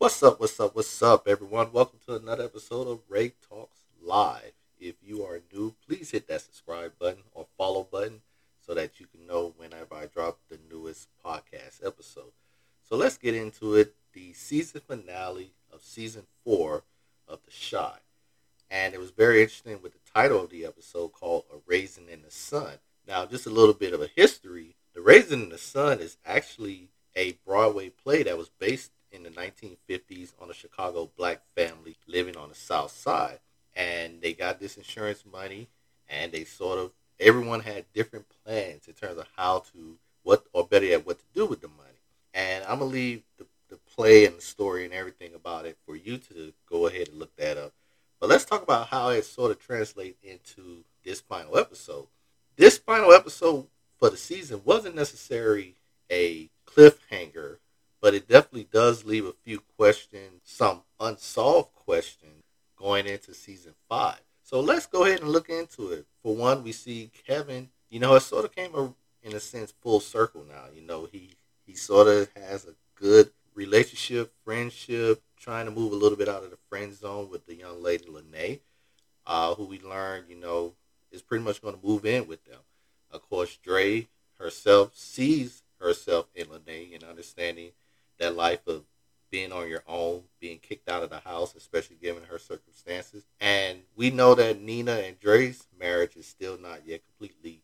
What's up, what's up, what's up, everyone? Welcome to another episode of Ray Talks Live. If you are new, please hit that subscribe button or follow button so that you can know whenever I drop the newest podcast episode. So let's get into it. The season finale of season four of The Chi. And it was very interesting with the title of the episode called A Raisin in the Sun. Now, just a little bit of a history. The Raisin in the Sun is actually a Broadway play that was based in the 1950s on a Chicago black family living on the South Side. And they got this insurance money, and they sort of, everyone had different plans in terms of how to, what, or better yet, what to do with the money. And I'm going to leave the, the play and the story and everything about it for you to go ahead and look that up. But let's talk about how it sort of translates into this final episode. This final episode for the season wasn't necessarily a cliffhanger but it definitely does leave a few questions, some unsolved questions going into season five. So let's go ahead and look into it. For one, we see Kevin. You know, it sort of came a, in a sense full circle now. You know, he he sort of has a good relationship, friendship, trying to move a little bit out of the friend zone with the young lady Lene, uh, who we learned, you know, is pretty much going to move in with them. Of course, Dre herself sees herself in Lene and understanding that life of being on your own, being kicked out of the house, especially given her circumstances. And we know that Nina and Dre's marriage is still not yet completely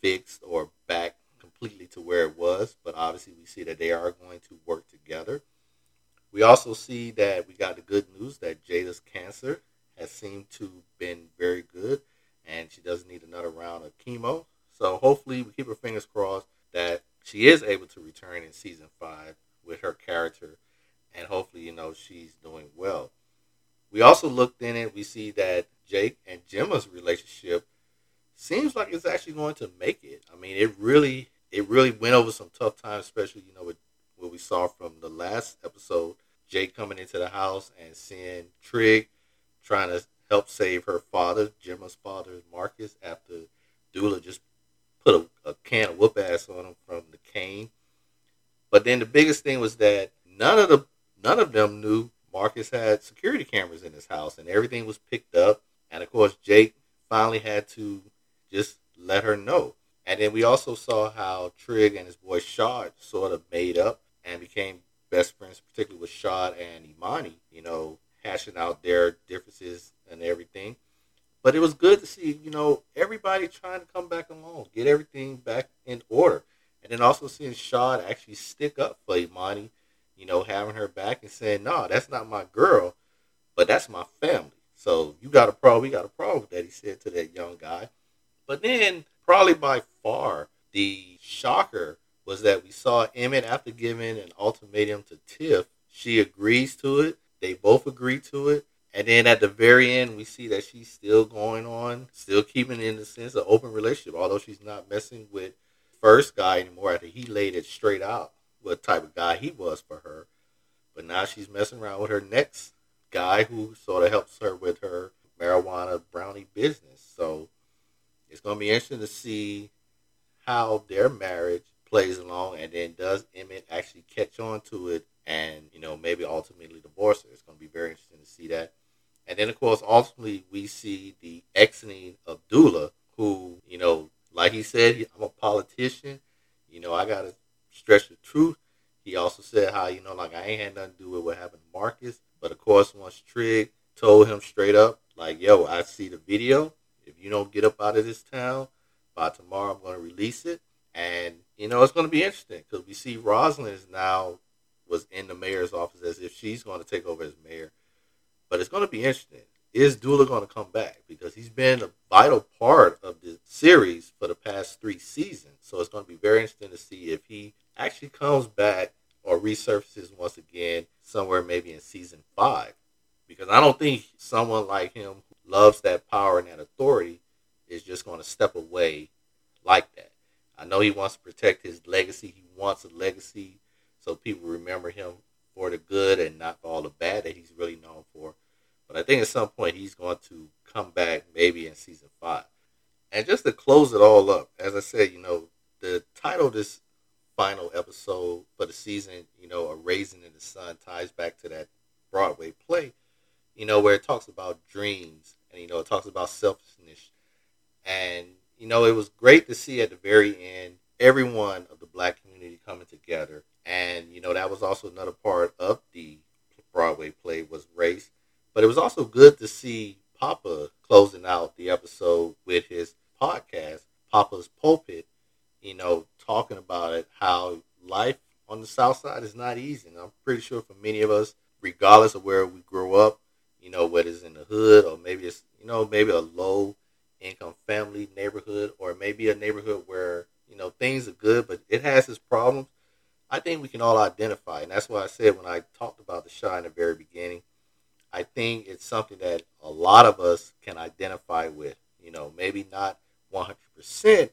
fixed or back completely to where it was, but obviously we see that they are going to work together. We also see that we got the good news that Jada's cancer has seemed to been very good and she doesn't need another round of chemo. So hopefully we keep our fingers crossed that she is able to return in season five with her character, and hopefully, you know, she's doing well. We also looked in it. We see that Jake and Jemma's relationship seems like it's actually going to make it. I mean, it really, it really went over some tough times, especially you know with what we saw from the last episode. Jake coming into the house and seeing Trig trying to help save her father, Jemma's father, Marcus, after Douda just put a, a can of whoop ass on him from the cane. But then the biggest thing was that none of the none of them knew Marcus had security cameras in his house, and everything was picked up. And of course, Jake finally had to just let her know. And then we also saw how Trig and his boy Shad sort of made up and became best friends, particularly with Shad and Imani, you know, hashing out their differences and everything. But it was good to see, you know, everybody trying to come back along, get everything back in order. And then also seeing Shad actually stick up for Imani, you know, having her back and saying, no, that's not my girl, but that's my family. So you got a problem, we got a problem that he said to that young guy. But then, probably by far, the shocker was that we saw Emmett after giving an ultimatum to Tiff. She agrees to it. They both agree to it. And then at the very end, we see that she's still going on, still keeping in the sense of open relationship, although she's not messing with first guy anymore after he laid it straight out what type of guy he was for her. But now she's messing around with her next guy who sort of helps her with her marijuana brownie business. So it's going to be interesting to see how their marriage plays along and then does Emmett actually catch on to it and, you know, maybe ultimately divorce her. It's going to be very interesting to see that. And then, of course, ultimately we see the exiting of Douda, who, you know, like he said, I'm a politician. You know, I got to stretch the truth. He also said how, you know, like I ain't had nothing to do with what happened to Marcus. But of course, once Trig told him straight up, like, yo, I see the video. If you don't get up out of this town by tomorrow, I'm going to release it. And, you know, it's going to be interesting because we see Rosalind is now was in the mayor's office as if she's going to take over as mayor. But it's going to be interesting is Douda going to come back? Because he's been a vital part of series for the past three seasons. So it's going to be very interesting to see if he actually comes back or resurfaces once again somewhere maybe in season five. Because I don't think someone like him who loves that power and that authority is just going to step away like that. I know he wants to protect his legacy. He wants a legacy so people remember him for the good and not all the bad that he's really known for. But I think at some point he's going to come back maybe in season five. And just to close it all up, as I said, you know, the title of this final episode for the season, you know, A Raisin in the Sun ties back to that Broadway play, you know, where it talks about dreams and, you know, it talks about selfishness. And, you know, it was great to see at the very end everyone of the black community coming together. And, you know, that was also another part of the Broadway play was race. But it was also good to see Papa closing out the episode with his podcast, Papa's Pulpit, you know, talking about it, how life on the South Side is not easy. And I'm pretty sure for many of us, regardless of where we grow up, you know, whether it's in the hood or maybe it's, you know, maybe a low income family neighborhood or maybe a neighborhood where, you know, things are good, but it has its problems. I think we can all identify. And that's why I said when I talked about the Chi in the very beginning, I think it's something that a lot of us can identify with. You know, maybe not 100%,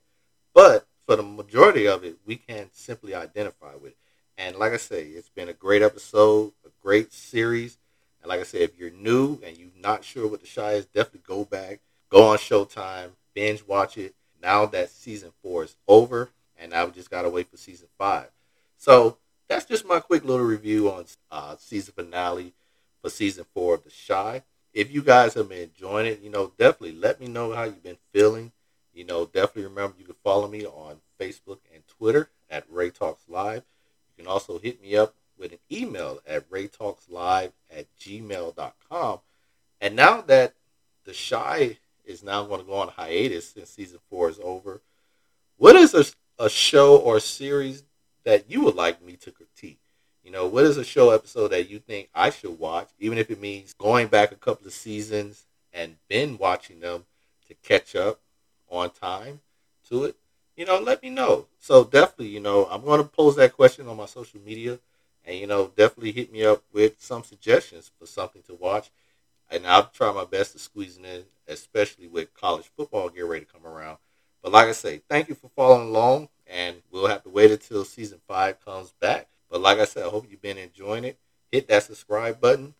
but for the majority of it, we can simply identify with. it. And like I say, it's been a great episode, a great series. And like I said, if you're new and you're not sure what the Chi is, definitely go back, go on Showtime, binge watch it. Now that season four is over, and now we just gotta wait for season five. So that's just my quick little review on uh, season finale for season four of The Chi. If you guys have been enjoying it, you know, definitely let me know how you've been feeling. You know, definitely remember you can follow me on Facebook and Twitter at Ray Talks Live. You can also hit me up with an email at raytalkslive at gmail.com. And now that The Chi is now going to go on hiatus since season four is over, what is a, a show or series that you would like me to critique? You know, what is a show episode that you think I should watch, even if it means going back a couple of seasons and been watching them to catch up on time to it? You know, let me know. So definitely, you know, I'm going to pose that question on my social media, and you know, definitely hit me up with some suggestions for something to watch, and I'll try my best to squeeze it in, especially with college football get ready to come around. But like I say, thank you for following along, and we'll have to wait until season five comes back. But like I said, I hope you've been enjoying it. Hit that subscribe button